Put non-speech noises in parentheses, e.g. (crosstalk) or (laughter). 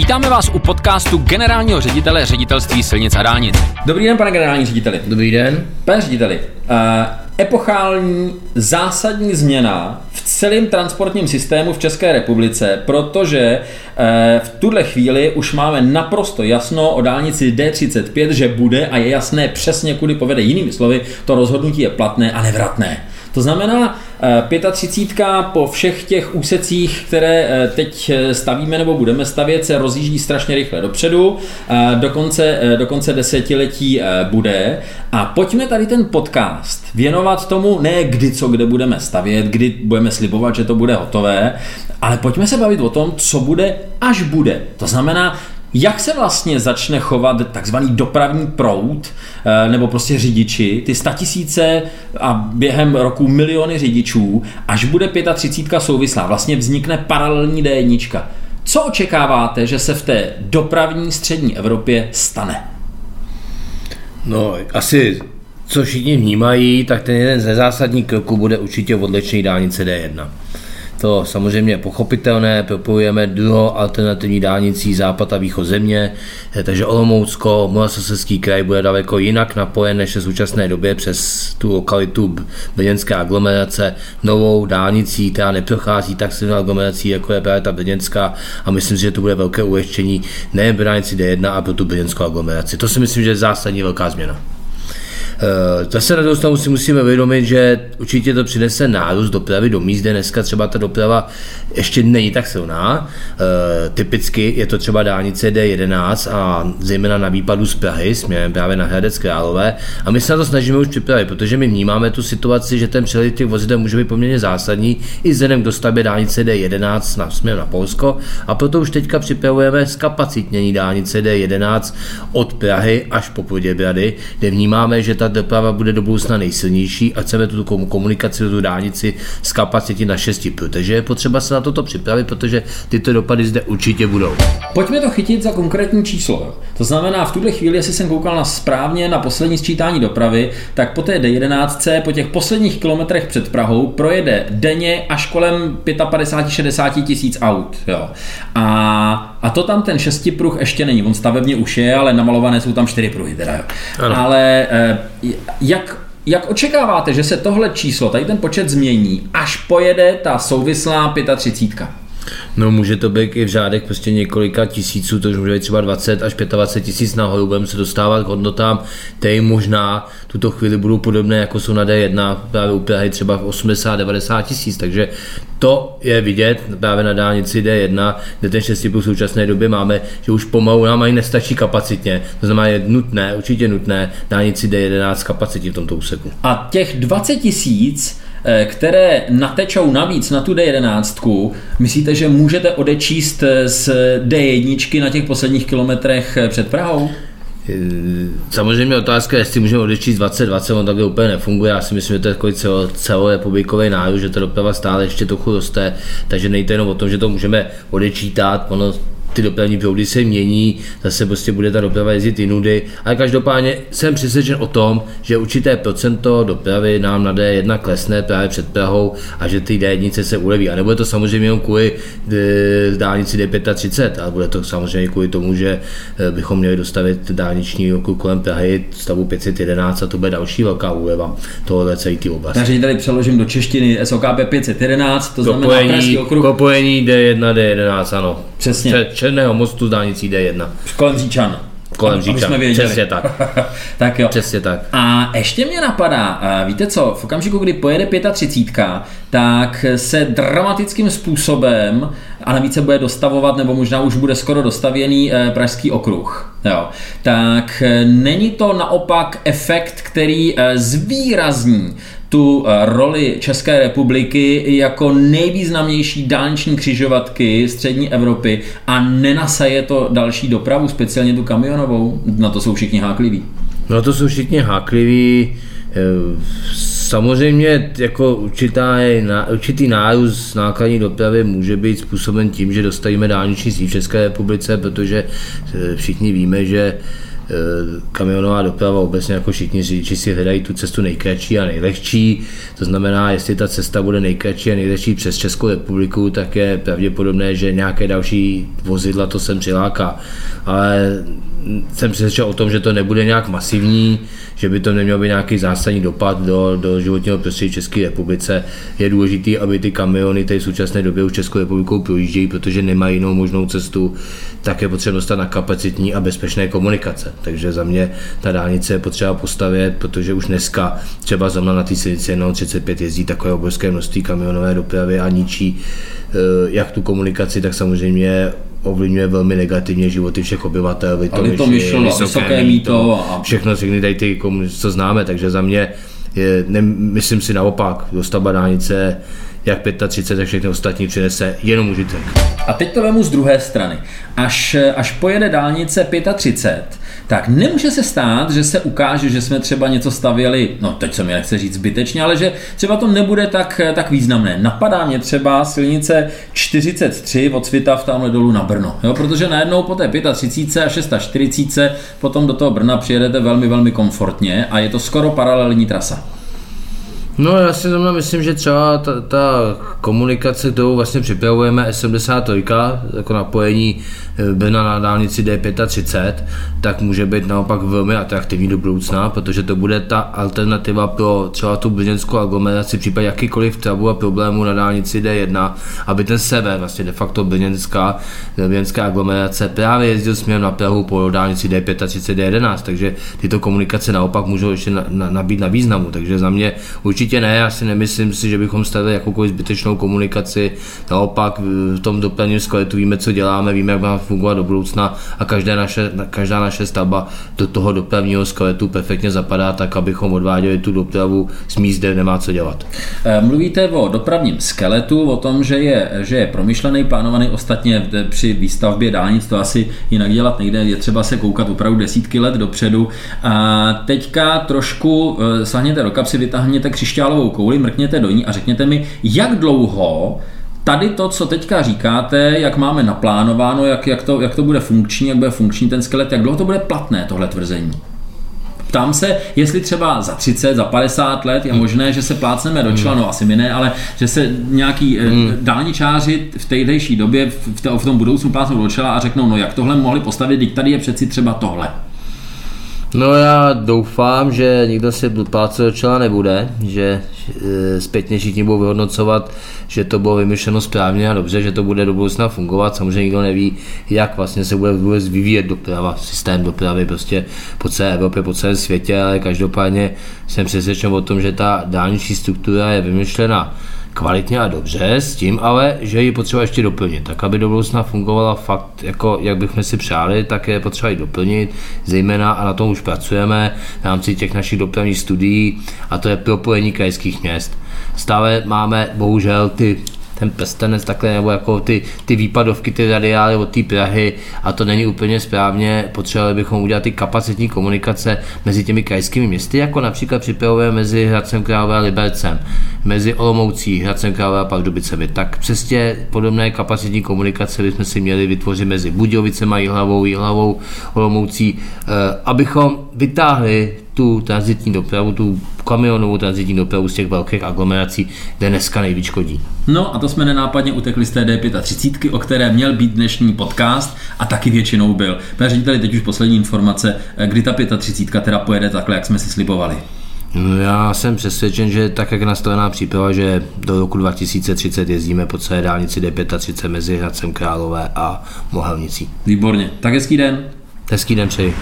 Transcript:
Vítáme vás u podcastu generálního ředitele ředitelství silnic a dálnic. Dobrý den, pane generální řediteli. Dobrý den. Pane řediteli, uh, epochální zásadní změna v celém transportním systému v České republice, protože uh, v tuhle chvíli už máme naprosto jasno o dálnici D35, že bude a je jasné přesně, kudy povede. Jinými slovy, to rozhodnutí je platné a nevratné. To znamená, 35 eh, po všech těch úsecích, které eh, teď eh, stavíme nebo budeme stavět, se rozjíždí strašně rychle dopředu, do konce, do konce desetiletí bude. A pojďme tady ten podcast věnovat tomu ne kdy co kde budeme stavět, kdy budeme slibovat, že to bude hotové, ale pojďme se bavit o tom, co bude, až bude. To znamená, jak se vlastně začne chovat takzvaný dopravní proud eh, nebo prostě řidiči, ty statisíce a během roku miliony řidičů, až bude 35 souvislá, vlastně vznikne paralelní D1. Co očekáváte, že se v té dopravní střední Evropě stane? No, asi co všichni vnímají, tak ten jeden ze zásadních kroků bude určitě odlečení dálnice D1. To samozřejmě pochopitelné, propojujeme druhou alternativní dálnicí západ a východ země, eh, takže Olomoucko, Moravskoslezský kraj bude daleko jinak napojen než v současné době přes tu lokalitu Brněnská aglomerace novou dálnicí, která neprochází tak silnou aglomerací, jako je právě ta Brněnská a myslím si, že to bude velké ulehčení nejen pro dálnici D1 a pro tu Brněnskou aglomeraci. To si myslím, že je zásadní velká změna. Eh, zase na druhou si musíme uvědomit, že určitě to přinese nárůst dopravy do míst, kde dneska třeba ta doprava ještě není tak silná. Eh, typicky je to třeba dálnice D11 a zejména na výpadu z Prahy směrem právě na Hradec Králové. A my se na to snažíme už připravit, protože my vnímáme tu situaci, že ten přehled těch vozidel může být poměrně zásadní i vzhledem k dostavbě dálnice D11 na směr na Polsko. A proto už teďka připravujeme zkapacitnění dálnice D11 od Prahy až po Poděbrady, kde vnímáme, že ta doprava bude do budoucna nejsilnější a chceme tu komunikaci, tu dálnici z kapacity na 6, protože je potřeba se na toto připravit, protože tyto dopady zde určitě budou. Pojďme to chytit za konkrétní číslo. To znamená, v tuhle chvíli, jestli jsem koukal na správně na poslední sčítání dopravy, tak po té D11, po těch posledních kilometrech před Prahou, projede denně až kolem 55-60 tisíc aut. Jo. A, a to tam ten šestipruh ještě není. On stavebně už je, ale namalované jsou tam čtyři pruhy. Teda, jo. Ale eh, jak jak očekáváte, že se tohle číslo, tady ten počet změní, až pojede ta souvislá 35? No může to být i v řádech prostě několika tisíců, to už může být třeba 20 až 25 tisíc nahoru, budeme se dostávat k hodnotám, které možná tuto chvíli budou podobné, jako jsou na D1, právě u Prahy třeba 80-90 tisíc, takže to je vidět právě na dálnici D1, kde ten 6 v současné době máme, že už pomalu nám ani nestačí kapacitně. To znamená, je nutné, určitě nutné dálnici D11 kapacitě v tomto úseku. A těch 20 tisíc které natečou navíc na tu D11, myslíte, že můžete odečíst z D1 na těch posledních kilometrech eh, před Prahou? Eh, samozřejmě otázka je, jestli můžeme odečíst 2020, on takhle úplně nefunguje. Já si myslím, že to je takový celo, celorepublikový národ, že ta doprava stále ještě trochu roste, takže nejde jenom o tom, že to můžeme odečítat, ono ty dopravní proudy se mění, zase prostě bude ta doprava jezdit jinudy, ale každopádně jsem přesvědčen o tom, že určité procento dopravy nám na D1 klesne právě před Prahou a že ty D1 se uleví. A nebude to samozřejmě jenom kvůli e, dálnici D35, ale bude to samozřejmě kvůli tomu, že e, bychom měli dostavit dálniční okruh kolem Prahy stavu 511 a to bude další velká úleva tohohle celé ty oblasti. Takže tady přeložím do češtiny SOKP 511, to znamená kopojení, okruh. Kopojení D1, D11, ano. Přesně. Černého mostu dálnicí D1. Kolem Říčan. Kolem Říčan, přesně tak. (laughs) tak jo. Přesně tak. A ještě mě napadá, víte co, v okamžiku, kdy pojede 35, tak se dramatickým způsobem, a navíc se bude dostavovat, nebo možná už bude skoro dostavěný eh, Pražský okruh. Jo. Tak eh, není to naopak efekt, který eh, zvýrazní tu roli České republiky jako nejvýznamnější dálniční křižovatky střední Evropy a nenasaje to další dopravu, speciálně tu kamionovou? Na to jsou všichni hákliví. No to jsou všichni hákliví. Eh, samozřejmě jako určitá, určitý nárůst nákladní dopravy může být způsoben tím, že dostavíme dálniční síť v České republice, protože eh, všichni víme, že kamionová doprava obecně jako všichni řidiči si hledají tu cestu nejkratší a nejlehčí. To znamená, jestli ta cesta bude nejkratší a nejlehčí přes Českou republiku, tak je pravděpodobné, že nějaké další vozidla to sem přiláká. Ale jsem přesvědčen o tom, že to nebude nějak masivní, že by to nemělo být nějaký zásadní dopad do, do životního prostředí České republice. Je důležité, aby ty kamiony tady v současné době už Českou republikou projíždějí, protože nemají jinou možnou cestu, tak je potřeba dostat na kapacitní a bezpečné komunikace. Takže za mě ta dálnice je potřeba postavit, protože už dneska třeba zrovna na té silnici 35 jezdí takové obrovské množství kamionové dopravy a ničí eh, jak tu komunikaci, tak samozřejmě ovlivňuje velmi negativně životy všech obyvatel. Vy to, to myšlo, vysoké, vysoké mýto. A... Všechno všechny tady ty, co známe, takže za mě je, ne, myslím si naopak, dostavba dálnice jak 35, tak všechny ostatní přinese jenom užitek. A teď to vemu z druhé strany. Až, až pojede dálnice 35, tak nemůže se stát, že se ukáže, že jsme třeba něco stavěli, no teď se mi nechce říct zbytečně, ale že třeba to nebude tak, tak významné. Napadá mě třeba silnice 43 od Svitav tamhle dolů na Brno, jo? protože najednou po té 35 a 640 potom do toho Brna přijedete velmi, velmi komfortně a je to skoro paralelní trasa. No já si zrovna myslím, že třeba ta, ta komunikace, kterou vlastně připravujeme S73, jako napojení eh, Brna na dálnici D35, tak může být naopak velmi atraktivní do budoucna, protože to bude ta alternativa pro třeba tu brněnskou aglomeraci v případě jakýkoliv trabu a problémů na dálnici D1, aby ten sever, vlastně de facto brněnská, brněnská aglomerace právě jezdil směrem na Prahu po dálnici D35, D11, takže tyto komunikace naopak můžou ještě na, na, nabít na významu, takže za mě určitě Určitě ne, já si nemyslím si, že bychom stavili jakoukoliv zbytečnou komunikaci. Naopak v tom dopravním skeletu víme, co děláme, víme, jak má fungovat do budoucna a každá naše, každá naše stavba do toho dopravního skeletu perfektně zapadá tak, abychom odváděli tu dopravu z míst, kde nemá co dělat. Eh, mluvíte o dopravním skeletu, o tom, že je, že je promyšlený, plánovaný ostatně při výstavbě dálnic, to asi jinak dělat nejde, je třeba se koukat opravdu desítky let dopředu. A teďka trošku eh, sahněte do kapsy, vytáhněte křišťál křišťálovou kouli, mrkněte do ní a řekněte mi, jak dlouho tady to, co teďka říkáte, jak máme naplánováno, jak, jak, to, jak to bude funkční, jak bude funkční ten skelet, jak dlouho to bude platné tohle tvrzení? Ptám se, jestli třeba za 30, za 50 let je možné, že se plácneme do čla, no asi mi ne, ale že se nějaký hmm. dálničáři v tehdejší době v, v tom budoucnu plácnou do čela a řeknou, no jak tohle mohli postavit, teď tady je přeci třeba tohle. No já doufám, že nikdo si pláce do čela nebude, že e, zpětně všichni budou vyhodnocovat, že to bylo vymyšleno správně a dobře, že to bude do budoucna fungovat. Samozřejmě nikdo neví, jak vlastně se bude vůbec vyvíjet doprava, systém dopravy prostě po celé Evropě, po celém světě, ale každopádně jsem přesvědčen o tom, že ta dálniční struktura je vymyšlena kvalitně a dobře, s tím ale, že ji potřeba ještě doplnit. Tak, aby do budoucna fungovala fakt, jako jak bychom si přáli, tak je potřeba ji doplnit, zejména a na tom už pracujeme v rámci těch našich dopravních studií a to je propojení krajských měst. Stále máme bohužel ty ten prstenec takhle, nebo jako ty, ty výpadovky, ty radiály od té Prahy a to není úplně správně. Potřebovali bychom udělat ty kapacitní komunikace mezi těmi krajskými městy, jako například připravujeme mezi Hradcem Králové a Libercem, mezi Olomoucí, Hradcem Králové a Pardubicemi. Tak přesně podobné kapacitní komunikace bychom si měli vytvořit mezi Budějovicem a Jihlavou, Jihlavou, Olomoucí, eh, abychom vytáhli tu transitní dopravu, tu kamionovou transitní dopravu z těch velkých aglomerací, kde dneska nejvíc škodí. No a to jsme nenápadně utekli z té D35, o které měl být dnešní podcast a taky většinou byl. Pane řediteli, teď už poslední informace, kdy ta 35 teda pojede takhle, jak jsme si slibovali. No já jsem přesvědčen, že tak, jak je nastavená příprava, že do roku 2030 jezdíme po celé dálnici D35 mezi Hradcem Králové a Mohelnicí. Výborně. Tak hezký den. Hezký den přeji.